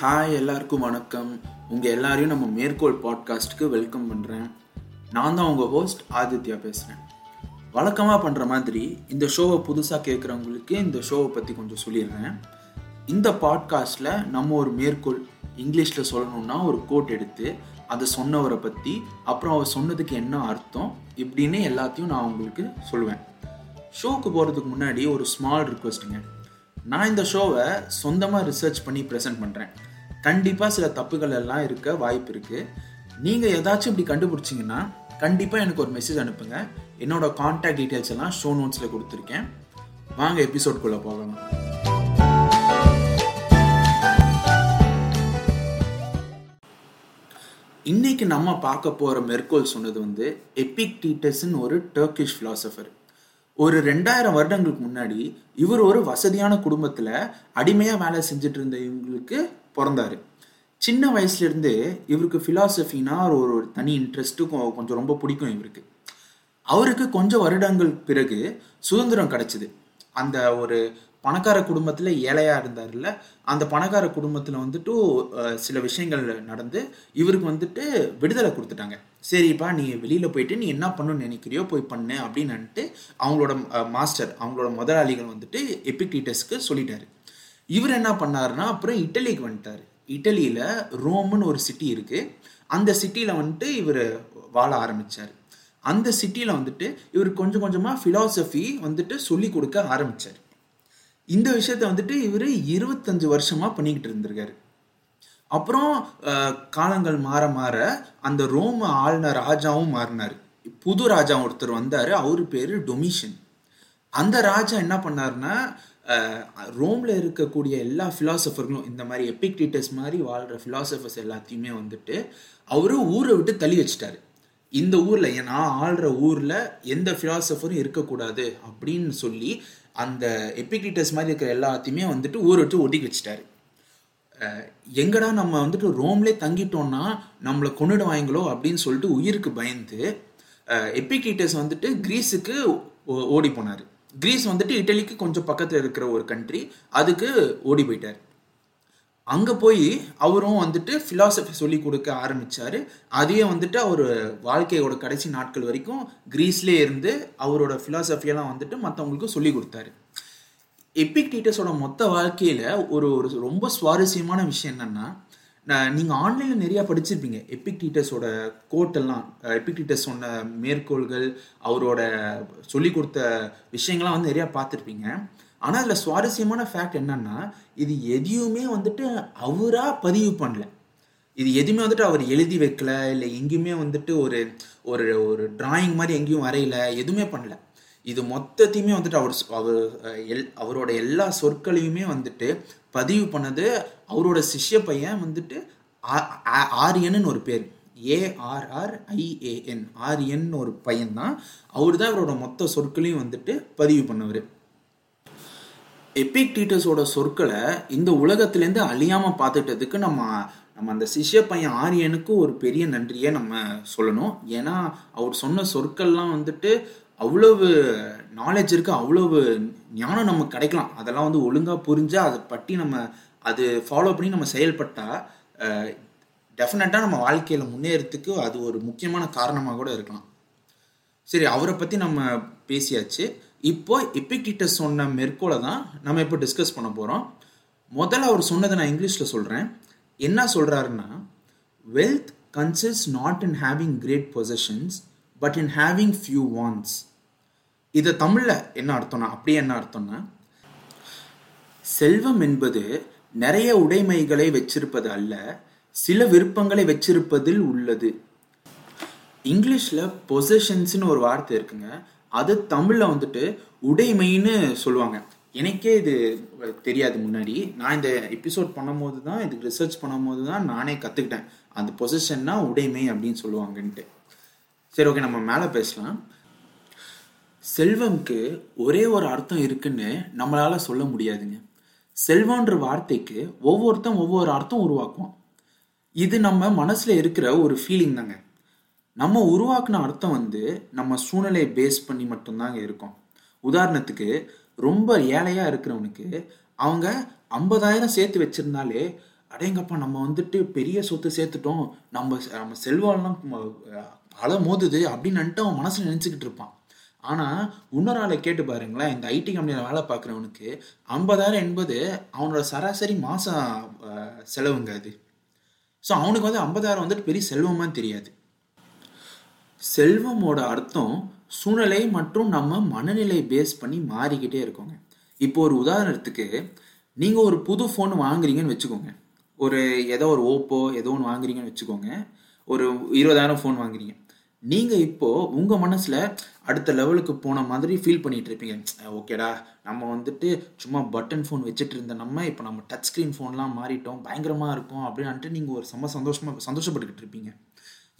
Hi எல்லாருக்கும் வணக்கம். உங்கள் எல்லாரையும் நம்ம மேற்கோள் பாட்காஸ்ட்டுக்கு வெல்கம் பண்ணுறேன் நான் தான் உங்கள் ஹோஸ்ட் ஆதித்யா பேசுகிறேன் வழக்கமாக பண்ணுற மாதிரி இந்த ஷோவை புதுசாக கேட்குறவங்களுக்கு இந்த ஷோவை பற்றி கொஞ்சம் சொல்லிடுறேன். இந்த பாட்காஸ்ட்டில் நம்ம ஒரு மேற்கோள் இங்கிலீஷில் சொல்லணும்னா ஒரு கோட் எடுத்து அதை சொன்னவரை பற்றி அப்புறம் அவர் சொன்னதுக்கு என்ன அர்த்தம் இப்படின்னு எல்லாத்தையும் நான் உங்களுக்கு சொல்லுவேன் ஷோக்கு போகிறதுக்கு முன்னாடி ஒரு ஸ்மால் ரிக்வெஸ்ட்டுங்க நான் இந்த ஷோவை சொந்தமாக ரிசர்ச் பண்ணி ப்ரெசென்ட் பண்ணுறேன் கண்டிப்பாக சில தப்புகள் எல்லாம் இருக்க வாய்ப்பு இருக்குது நீங்கள் ஏதாச்சும் இப்படி கண்டுபிடிச்சிங்கன்னா கண்டிப்பாக எனக்கு ஒரு மெசேஜ் அனுப்புங்க. என்னோட காண்டாக்ட் டீட்டெயில்ஸ் எல்லாம் ஷோ நோட்ஸில் கொடுத்துருக்கேன். வாங்க எபிசோட்குள்ளே போகலாம். இன்னைக்கு நம்ம பார்க்க போகிற மெர்கோல் சொன்னது வந்து எபிக் டீட்டஸ்ன்னு ஒரு டர்க்கிஷ் ஃபிலாசபர் ஒரு ரெண்டாயிரம் வருடங்களுக்கு முன்னாடி இவர் ஒரு வசதியான குடும்பத்தில் அடிமையாக வேலை செஞ்சுட்டு இருந்த இவங்களுக்கு பிறந்தாரு. சின்ன வயசுலேருந்து இவருக்கு ஃபிலாசபினா ஒரு ஒரு தனி இன்ட்ரெஸ்ட்டும் கொஞ்சம் ரொம்ப பிடிக்கும் இவருக்கு. அவருக்கு கொஞ்சம் வருடங்கள் பிறகு சுதந்திரம் கிடைச்சிது. அந்த ஒரு பணக்கார குடும்பத்தில் ஏழையாக இருந்தார்ல அந்த பணக்கார குடும்பத்தில் வந்துட்டு சில விஷயங்கள் நடந்து இவருக்கு வந்துட்டு விடுதலை கொடுத்துட்டாங்க. சரிப்பா நீ வெளியில் போயிட்டு நீ என்ன பண்ணணும்னு நினைக்கிறியோ போய் பண்ணு அப்படின்னுட்டு அவங்களோட மாஸ்டர் அவங்களோட முதலாளிகள் வந்துட்டு எபிக்டீட்டஸ்க்கு சொல்லிட்டாரு. இவர் என்ன பண்ணாருன்னா அப்புறம் இட்டலிக்கு வந்துட்டார். இட்டலியில் ரோம்னு ஒரு சிட்டி இருக்குது அந்த சிட்டியில் வந்துட்டு இவர் வாழ ஆரம்பித்தார் அந்த சிட்டியில் வந்துட்டு இவர் கொஞ்சம் கொஞ்சமாக ஃபிலாசபி வந்துட்டு சொல்லி கொடுக்க ஆரம்பித்தார் இந்த விஷயத்த வந்துட்டு இவர் இருபத்தஞ்சு வருஷமாக பண்ணிக்கிட்டு இருந்திருக்காரு. அப்புறம் காலங்கள் மாற மாற அந்த ரோம் ஆளுநர் ராஜாவும் மாறினார். புது ராஜா ஒருத்தர் வந்தார் அவர் பேர் டொமிஷன். அந்த ராஜா என்ன பண்ணார்னா ரோமில் இருக்கக்கூடிய எல்லா ஃபிலாசபர்களும் இந்த மாதிரி எபிக்டிட்டஸ் மாதிரி வாழ்கிற ஃபிலாசபர்ஸ் எல்லாத்தையுமே வந்துட்டு அவர் ஊரை விட்டு தள்ளி வச்சிட்டாரு. இந்த ஊரில் நான் ஆள்ற ஊரில் எந்த ஃபிலாசபரும் இருக்கக்கூடாது அப்படின்னு சொல்லி அந்த எபிக்டிட்டஸ் மாதிரி இருக்கிற எல்லாத்தையுமே வந்துட்டு ஊரை விட்டு ஒதுக்கி வச்சுட்டாரு. எங்கடா நம்ம வந்துட்டு ரோம்லே தங்கிட்டோம்னா நம்மளை கொண்டுடுவாங்களோ அப்படின்னு சொல்லிட்டு உயிருக்கு பயந்து எபிக்டிட்டஸ் வந்துட்டு கிரீஸுக்கு ஓடி போனார். கிரீஸ் வந்துட்டு இட்டலிக்கு கொஞ்சம் பக்கத்தில் இருக்கிற ஒரு கண்ட்ரி அதுக்கு ஓடி போயிட்டார். அங்கே போய் அவரும் வந்துட்டு ஃபிலாசபி சொல்லி கொடுக்க ஆரம்பித்தார் அதையே வந்துட்டு அவர் வாழ்க்கையோட கடைசி நாட்கள் வரைக்கும் கிரீஸ்லேயே இருந்து அவரோட ஃபிலாசபியெல்லாம் வந்துட்டு மற்றவங்களுக்கும் சொல்லி கொடுத்தாரு. எபிக் டீட்டர்ஸோட மொத்த வாழ்க்கையில் ஒரு ஒரு ரொம்ப சுவாரஸ்யமான விஷயம் என்னென்னா நீங்கள் ஆன்லைனில் நிறையா படிச்சிருப்பீங்க. எபிக் டீட்டர்ஸோட கோட்டெல்லாம் எபிக் டீட்டர்ஸ் சொன்ன மேற்கோள்கள் அவரோட சொல்லி கொடுத்த விஷயங்கள்லாம் வந்து நிறையா பார்த்துருப்பீங்க. ஆனால் அதில் சுவாரஸ்யமான ஃபேக்ட் என்னன்னா இது எதையுமே வந்துட்டு அவராக பதிவு பண்ணல. இது எதுவுமே வந்துட்டு அவர் எழுதி வைக்கல இல்லை எங்கேயுமே வந்துட்டு ஒரு ஒரு ஒரு டிராயிங் மாதிரி எங்கேயும் வரையல எதுவுமே பண்ணல. இது மொத்தத்தையுமே வந்துட்டு அவர் அவர் எல் அவரோட எல்லா சொற்களையுமே வந்துட்டு பதிவு பண்ணது அவரோட சிஷ்ய பையன் வந்துட்டு ஆரியன்னு ஒரு பேர். ஏஆர்ஆர் ஐஏஎன் ஆரியன் ஒரு பையன் தான் அவர் தான் அவரோட மொத்த சொற்களையும் வந்துட்டு பதிவு பண்ணவர். எபிக்டீட்டஸோட சொற்களை இந்த உலகத்திலேருந்து அழியாமல் பார்த்துட்டதுக்கு நம்ம நம்ம அந்த சிஷ்ய பையன் ஆரியனுக்கு ஒரு பெரிய நன்றியை நம்ம சொல்லணும். ஏன்னா அவர் சொன்ன சொற்கள்லாம் வந்துட்டு அவ்வளவு நாலேஜ் இருக்கு அவ்வளவு ஞானம் நமக்கு கிடைக்கலாம். அதெல்லாம் வந்து ஒழுங்காக புரிஞ்சு அதை பற்றி நம்ம அது ஃபாலோ பண்ணி நம்ம செயல்பட்டால் டெஃபினட்டாக நம்ம வாழ்க்கையில் முன்னேறத்துக்கு அது ஒரு முக்கியமான காரணமாக கூட இருக்கலாம். சரி அவரை பற்றி நம்ம பேசியாச்சு. இப்போ எபிக்டிட்டஸ் சொன்ன மேற்கோளை தான் நம்ம இப்போ டிஸ்கஸ் பண்ண போகிறோம் முதல்ல அவர் சொன்னதை நான் இங்கிலீஷில் சொல்கிறேன் என்ன சொல்கிறாருன்னா wealth consist not in having great positions but in having few wants இதை தமிழில் என்ன அர்த்தம்னா அப்படியே என்ன அர்த்தம்னா செல்வம் என்பது நிறைய உடைமைகளை வச்சிருப்பது அல்ல சில விருப்பங்களை வச்சிருப்பதில் உள்ளது. இங்கிலீஷில் பொசிஷன்ஸ்னு ஒரு வார்த்தை இருக்குங்க. அது தமிழில் வந்துட்டு உடைமைன்னு சொல்லுவாங்க. எனக்கே இது தெரியாது முன்னாடி. நான் இந்த எபிசோட் பண்ணும்போது தான் இதுக்கு ரிசர்ச் பண்ணும்போது தான் நானே கற்றுக்கிட்டேன் அந்த பொசிஷன்னா உடைமை அப்படின்னு சொல்லுவாங்கன்ட்டு. சரி ஓகே நம்ம மேலே பேசலாம். செல்வம்க்கு ஒரே ஒரு அர்த்தம் இருக்குன்னு நம்மளால் சொல்ல முடியாதுங்க. செல்வன்ற வார்த்தைக்கு ஒவ்வொருத்தன் ஒவ்வொரு அர்த்தம் உருவாக்குவோம் இது நம்ம மனசில் இருக்கிற ஒரு ஃபீலிங் தாங்க. நம்ம உருவாக்குன அர்த்தம் வந்து நம்ம சூழ்நிலையை பேஸ் பண்ணி மட்டும்தாங்க இருக்கும். உதாரணத்துக்கு ரொம்ப ஏழையாக இருக்கிறவனுக்கு அவங்க ஐம்பதாயிரம் சேர்த்து வச்சிருந்தாலே அடேங்கப்பா நம்ம வந்துட்டு பெரிய சொத்து சேர்த்துட்டோம் நம்ம நம்ம செல்வாலாம் அலை மோதுது அப்படின்னு அவன் மனசில் நினச்சிக்கிட்டு இருப்பான். ஆனால் இன்னொரு ஆளை கேட்டு பாருங்களேன் இந்த ஐடி கம்பெனியில் வேலை பார்க்குறவனுக்கு ஐம்பதாயிரம் என்பது அவனோட சராசரி மாதம் செலவுங்க அது. ஸோ அவனுக்கு வந்து ஐம்பதாயிரம் வந்துட்டு பெரிய செல்வமாக தெரியாது. செல்வமோட அர்த்தம் சூழ்நிலை மற்றும் நம்ம மனநிலை பேஸ் பண்ணி மாறிக்கிட்டே இருக்கோங்க. இப்போ ஒரு உதாரணத்துக்கு நீங்கள் ஒரு புது ஃபோன் வாங்குறீங்கன்னு வச்சுக்கோங்க. ஒரு ஏதோ ஒரு ஓப்போ ஏதோ ஒன்று வாங்குறீங்கன்னு வச்சுக்கோங்க. ஒரு இருபதாயிரம் ஃபோன் வாங்குறீங்க. நீங்கள் இப்போ உங்கள் மனசில் அடுத்த லெவலுக்கு போன மாதிரி ஃபீல் பண்ணிகிட்டு இருப்பீங்க. ஓகேடா நம்ம வந்துட்டு சும்மா பட்டன் ஃபோன் வச்சுட்டு இருந்த நம்ம இப்போ நம்ம டச் ஸ்க்ரீன் ஃபோன்லாம் மாறிட்டோம் பயங்கரமாக இருக்கும் அப்படின்ட்டு நீங்கள் ஒரு செம்ம சந்தோஷமாக சந்தோஷப்பட்டுக்கிட்டு இருப்பீங்க.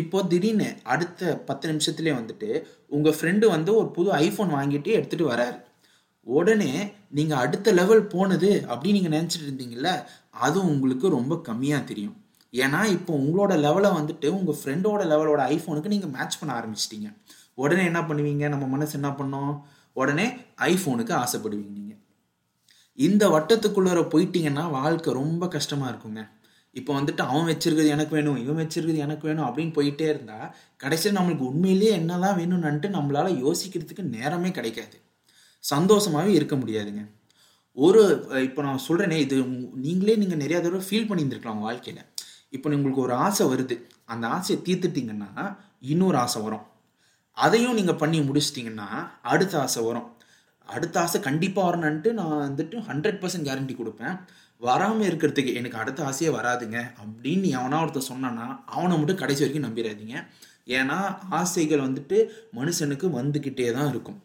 இப்போ திடீர்னு அடுத்த பத்து நிமிஷத்துலேயே வந்துட்டு உங்கள் ஃப்ரெண்டு வந்து ஒரு புது ஐஃபோன் வாங்கிட்டு எடுத்துகிட்டு வராரு. உடனே நீங்கள் அடுத்த லெவல் போனது அப்படின்னு நீங்கள் நினச்சிட்டு இருந்தீங்கல்ல அது உங்களுக்கு ரொம்ப கம்மியாக தெரியும். ஏன்னா இப்போ உங்களோட லெவலை வந்துட்டு உங்கள் ஃப்ரெண்டோட லெவலோட ஐஃபோனுக்கு நீங்கள் மேட்ச் பண்ண ஆரம்பிச்சிட்டிங்க. உடனே என்ன பண்ணுவீங்க? நம்ம மனசு என்ன பண்ணோம்? உடனே ஐஃபோனுக்கு ஆசைப்படுவீங்க நீங்கள் இந்த வட்டத்துக்குள்ளார போயிட்டீங்கன்னா வாழ்க்கை ரொம்ப கஷ்டமாக இருக்குங்க. இப்போ வந்துட்டு அவன் வச்சிருக்கிறது எனக்கு வேணும் இவன் வச்சிருக்கிறது எனக்கு வேணும் அப்படின்னு போயிட்டே இருந்தா கடைசியில் நம்மளுக்கு உண்மையிலேயே என்னதான் வேணும்னுட்டு நம்மளால யோசிக்கிறதுக்கு நேரமே கிடைக்காது. சந்தோஷமாகவே இருக்க முடியாதுங்க. ஒரு இப்போ நான் சொல்கிறேனே இது நீங்களே நீங்கள் நிறையா தடவை ஃபீல் பண்ணியிருந்துருக்கலாம் உங்கள் வாழ்க்கையில். இப்போ உங்களுக்கு ஒரு ஆசை வருது. அந்த ஆசையை தீர்த்துட்டிங்கன்னா இன்னொரு ஆசை வரும். அதையும் நீங்கள் பண்ணி முடிச்சிட்டிங்கன்னா அடுத்த ஆசை வரும். அடுத்த ஆசை கண்டிப்பாக வரணுன்ட்டு நான் வந்துட்டு ஹண்ட்ரட் பர்சன்ட் கேரண்டி கொடுப்பேன். வராமல் இருக்கிறதுக்கு எனக்கு அடுத்த ஆசையே வராதுங்க. அப்படின்னு எவனா ஒருத்தர் சொன்னான்னா அவனை மட்டும் கடைசி வரைக்கும் நம்பிடாதீங்க ஏன்னா ஆசைகள் வந்துட்டு மனுஷனுக்கு வந்துக்கிட்டே தான் இருக்கும்.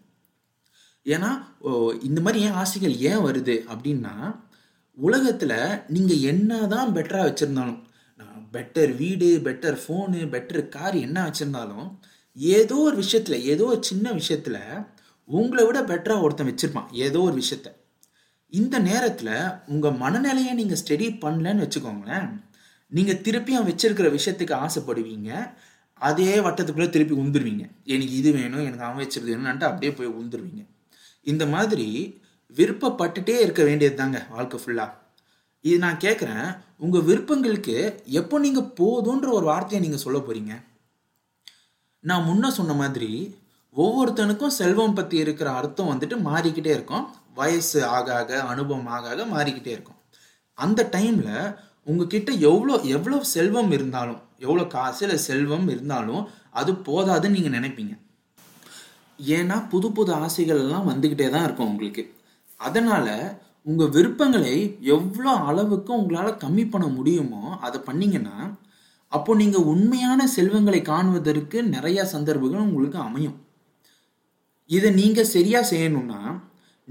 ஏன்னா ஓ, இந்த மாதிரி ஏன் ஆசைகள் ஏன் வருது அப்படின்னா உலகத்தில் நீங்கள் என்ன தான் பெட்டராக வச்சுருந்தாலும் பெட்டர் வீடு பெட்டர் ஃபோனு பெட்டர் கார் என்ன வச்சுருந்தாலும் ஏதோ ஒரு விஷயத்தில் ஏதோ ஒரு சின்ன விஷயத்தில் உங்களை விட பெட்டராக ஒருத்தன் வச்சிருப்பான் ஏதோ ஒரு விஷயத்த. இந்த நேரத்தில் உங்கள் மனநிலையை நீங்கள் ஸ்டடி பண்ணலன்னு வச்சுக்கோங்களேன். நீங்கள் திருப்பி அவன் வச்சிருக்கிற விஷயத்துக்கு ஆசைப்படுவீங்க. அதே வட்டத்துக்குள்ளே திருப்பி உந்துருவீங்க. எனக்கு இது வேணும் எனக்கு அவன் வச்சுருது வேணும்னுட்டு அப்படியே போய் உந்துருவீங்க. இந்த மாதிரி விருப்பப்பட்டுட்டே இருக்க வேண்டியது தாங்க வாழ்க்கை ஃபுல்லாக இது நான் கேட்குறேன் உங்கள் விருப்பங்களுக்கு எப்போ நீங்கள் போதுன்ற ஒரு வார்த்தையை நீங்கள் சொல்ல போகிறீங்க நான் முன்ன சொன்ன மாதிரி ஒவ்வொருத்தனுக்கும் செல்வம் பத்தி இருக்கிற அர்த்தம் வந்துட்டு மாறிக்கிட்டே இருக்கும். வயசு ஆக ஆக அனுபவம் ஆக ஆக மாறிக்கிட்டே இருக்கும். அந்த டைம்ல உங்ககிட்ட எவ்வளோ எவ்வளோ செல்வம் இருந்தாலும் எவ்வளோ காசு இல்லை செல்வம் இருந்தாலும் அது போதாதுன்னு நீங்கள் நினைப்பீங்க. ஏன்னா புது புது ஆசைகள் எல்லாம் வந்துக்கிட்டே தான் இருக்கும் உங்களுக்கு. அதனால உங்கள் விருப்பங்களை எவ்வளோ அளவுக்கு உங்களால் கம்மி பண்ண முடியுமோ அதை பண்ணீங்கன்னா அப்போ நீங்கள் உண்மையான செல்வங்களை காணுவதற்கு நிறையா சந்தர்ப்பங்கள் உங்களுக்கு அமையும். இதை நீங்கள் சரியாக செய்யணும்னா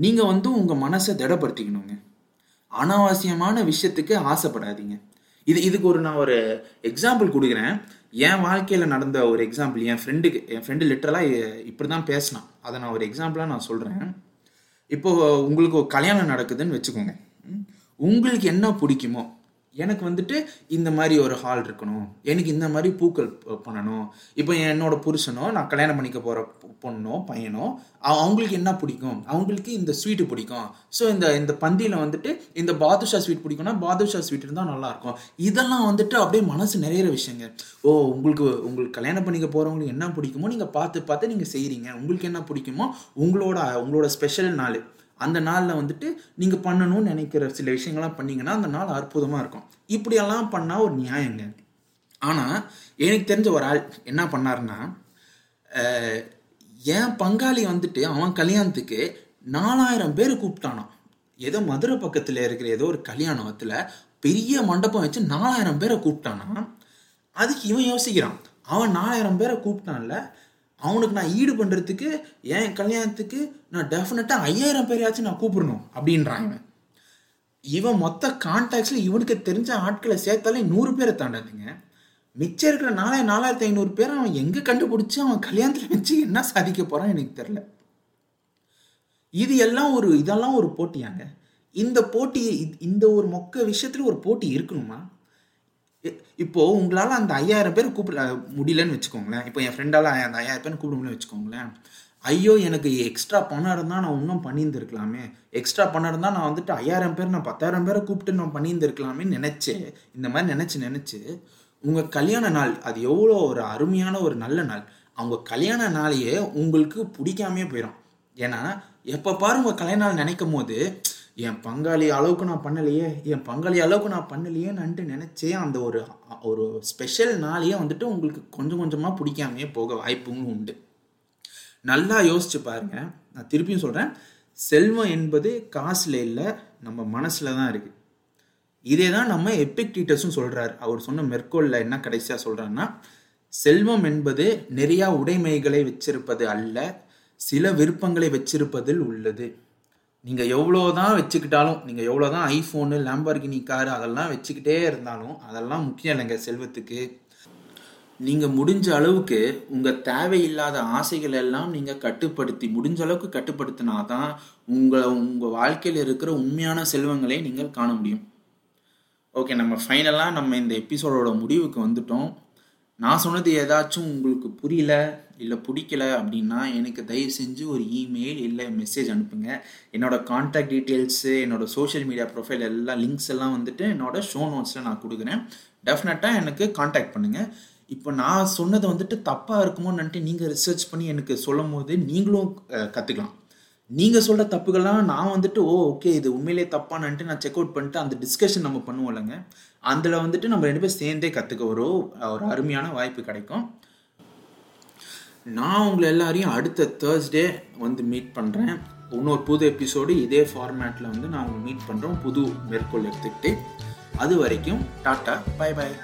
நீங்கள் வந்து உங்கள் மனசை திடப்படுத்திக்கணுங்க. அனாவசியமான விஷயத்துக்கு ஆசைப்படாதீங்க. இது இதுக்கு ஒரு நான் ஒரு எக்ஸாம்பிள் கொடுக்குறேன். என் வாழ்க்கையில் நடந்த ஒரு எக்ஸாம்பிள் என் ஃப்ரெண்டுக்கு என் ஃப்ரெண்டு லிட்டரலாக இப்படி தான் பேசினான். அதை நான் ஒரு எக்ஸாம்பிளாக நான் சொல்கிறேன் இப்போது உங்களுக்கு கல்யாணம் நடக்குதுன்னு வச்சுக்கோங்க. உங்களுக்கு என்ன பிடிக்குமோ எனக்கு வந்துட்டு இந்த மாதிரி ஒரு ஹால் இருக்கணும். எனக்கு இந்த மாதிரி பூக்கள் பண்ணணும். இப்போ என்னோட புருஷனோ நான் கல்யாணம் பண்ணிக்க போகிற பொண்ணோ பையனோ அவங்களுக்கு என்ன பிடிக்கும்? அவங்களுக்கு இந்த ஸ்வீட்டு பிடிக்கும். ஸோ இந்த இந்த பந்தியில் வந்துட்டு இந்த பாதுஷா ஸ்வீட் பிடிக்கும்னா பாதுஷா ஸ்வீட் இருந்தால் நல்லாயிருக்கும் இதெல்லாம் வந்துட்டு அப்படியே மனசு நிறையிற விஷயங்க. ஓ உங்களுக்கு உங்களுக்கு கல்யாணம் பண்ணிக்க போகிறவங்களுக்கு என்ன பிடிக்குமோ நீங்கள் பார்த்து பார்த்து நீங்கள் செய்கிறீங்க உங்களுக்கு என்ன பிடிக்குமோ உங்களோட உங்களோட ஸ்பெஷல் நாள். அந்த நாளில் வந்துட்டு நீங்கள் பண்ணணும்னு நினைக்கிற சில விஷயங்கள்லாம் பண்ணிங்கன்னா அந்த நாள் அற்புதமாக இருக்கும். இப்படியெல்லாம் பண்ணால் ஒரு நியாயங்க. ஆனால் எனக்கு தெரிஞ்ச ஒரு ஆள் என்ன பண்ணாருன்னா என் பங்காளி வந்துட்டு அவன் கல்யாணத்துக்கு நாலாயிரம் பேர் கூப்பிட்டானாம். ஏதோ மதுரை பக்கத்தில் இருக்கிற ஏதோ ஒரு கல்யாணத்தில் பெரிய மண்டபம் வச்சு நாலாயிரம் பேரை கூப்பிட்டானா அதுக்கு இவன் யோசிக்கிறான். அவன் நாலாயிரம் பேரை கூப்பிட்டான்ல அவனுக்கு நான் ஈடு பண்ணுறதுக்கு என் கல்யாணத்துக்கு நான் டெஃபினட்டாக ஐயாயிரம் பேரையாச்சும் நான் கூப்பிடணும் அப்படின்றாங்க இவன். மொத்த கான்டாக்ட்ஸில் இவனுக்கு தெரிஞ்ச ஆட்களை சேர்த்தாலே நூறு பேரை தாண்டாதுங்க. மிச்சம் இருக்கிற நாலாயிரம் நாலாயிரத்தி ஐநூறு பேரை அவன் எங்கே கண்டுபிடிச்சி அவன் கல்யாணத்தில் வச்சு என்ன சாதிக்க போகிறான் எனக்கு தெரில இது எல்லாம் ஒரு இதெல்லாம் ஒரு போட்டியாங்க. இந்த போட்டி இந்த ஒரு மொக்க விஷயத்துல ஒரு போட்டி இருக்கணுமா? இப்போது இப்போ அந்த ஐயாயிரம் பேர் கூப்பிட முடியலன்னு வச்சுக்கோங்களேன். இப்போ என் ஃப்ரெண்டால் அந்த ஐயாயிரம் பேர் கூப்பிட முடியலன்னு வச்சுக்கோங்களேன். ஐயோ எனக்கு எக்ஸ்ட்ரா பணம் இருந்தால் நான் இன்னும் பண்ணியிருந்துருக்கலாமே. எக்ஸ்ட்ரா பணம் இருந்தால் நான் வந்துட்டு ஐயாயிரம் பேர் நான் பத்தாயிரம் பேரை கூப்பிட்டு நான் பண்ணியிருந்துருக்கலாமே நினச்சி இந்த மாதிரி நினச்சி நினச்சி உங்கள் கல்யாண நாள் அது எவ்வளோ ஒரு அருமையான ஒரு நல்ல நாள். அவங்க கல்யாண நாளையே உங்களுக்கு பிடிக்காமே போயிடும் ஏன்னா எப்போ பாரு உங்கள் கல்யாண நாள் நினைக்கும் போது என் பங்காளி அளவுக்கு நான் பண்ணலையே என் பங்காளி அளவுக்கு நான் பண்ணலையேன்னுட்டு நினச்சே அந்த ஒரு ஒரு ஸ்பெஷல் நாளையே வந்துட்டு உங்களுக்கு கொஞ்சம் கொஞ்சமாக பிடிக்காமையே போக வாய்ப்பும் உண்டு. நல்லா யோசிச்சு பாருங்க. நான் திருப்பியும் சொல்கிறேன் செல்வம் என்பது காசில் இல்லை நம்ம மனசில் தான் இருக்குது இதே தான் நம்ம எபெக்டீட்டர்ஸும் சொல்கிறார் அவர் சொன்ன மெர்கோலில் என்ன கடைசியாக சொல்கிறாருன்னா செல்வம் என்பது நிறையா உடைமைகளை வச்சிருப்பது அல்ல சில விருப்பங்களை வச்சிருப்பதில் உள்ளது. நீங்கள் எவ்வளோ தான் வச்சுக்கிட்டாலும் நீங்கள் எவ்வளோ தான் ஐஃபோனு லேம்பர்கினி காரு அதெல்லாம் வச்சுக்கிட்டே இருந்தாலும் அதெல்லாம் முக்கியம் இல்லைங்க செல்வத்துக்கு. நீங்கள் முடிஞ்ச அளவுக்கு உங்கள் தேவையில்லாத ஆசைகள் எல்லாம் நீங்கள் கட்டுப்படுத்தி முடிஞ்ச அளவுக்கு கட்டுப்படுத்தினா தான் உங்களை உங்கள் வாழ்க்கையில் இருக்கிற உண்மையான செல்வங்களை நீங்கள் காண முடியும். ஓகே நம்ம ஃபைனலாக நம்ம இந்த எபிசோடோட முடிவுக்கு வந்துட்டோம். நான் சொன்னது ஏதாச்சும் உங்களுக்கு புரியல இல்லை பிடிக்கல அப்படின்னா எனக்கு தயவு செஞ்சு ஒரு இமெயில் இல்லை மெசேஜ் அனுப்புங்க. என்னோட கான்டாக்ட் டீட்டெயில்ஸு என்னோட சோஷியல் மீடியா ப்ரொஃபைல் எல்லாம் லிங்க்ஸ் எல்லாம் வந்துட்டு என்னோட ஷோ நோட்ஸில் நான் கொடுக்குறேன். டெஃபினட்டாக எனக்கு கான்டாக்ட் பண்ணுங்கள் இப்போ நான் சொன்னது வந்துட்டு தப்பாக இருக்குமோன்னுட்டு நீங்கள் ரிசர்ச் பண்ணி எனக்கு சொல்லும் போது நீங்களும் கற்றுக்கலாம் நீங்கள் சொல்கிற தப்புகள்லாம் நான் வந்துட்டு ஓ ஓகே இது உண்மையிலே தப்பானன்ட்டு நான் செக் அவுட் பண்ணிட்டு அந்த டிஸ்கஷன் நம்ம பண்ணுவோம் இல்லைங்க. அதில் வந்துட்டு நம்ம ரெண்டு பேரும் சேர்ந்தே கற்றுக்க ஒரு ஒரு அருமையான வாய்ப்பு கிடைக்கும். நான் உங்களை எல்லாரையும் அடுத்த தேர்ஸ்டே வந்து மீட் பண்ணுறேன் இன்னொரு புது எபிசோடு இதே ஃபார்மேட்டில் வந்து நான் உங்களை மீட் பண்ணுறோம் புது மேற்கோள் எடுத்துக்கிட்டு. அது வரைக்கும் டாட்டா பை பாய்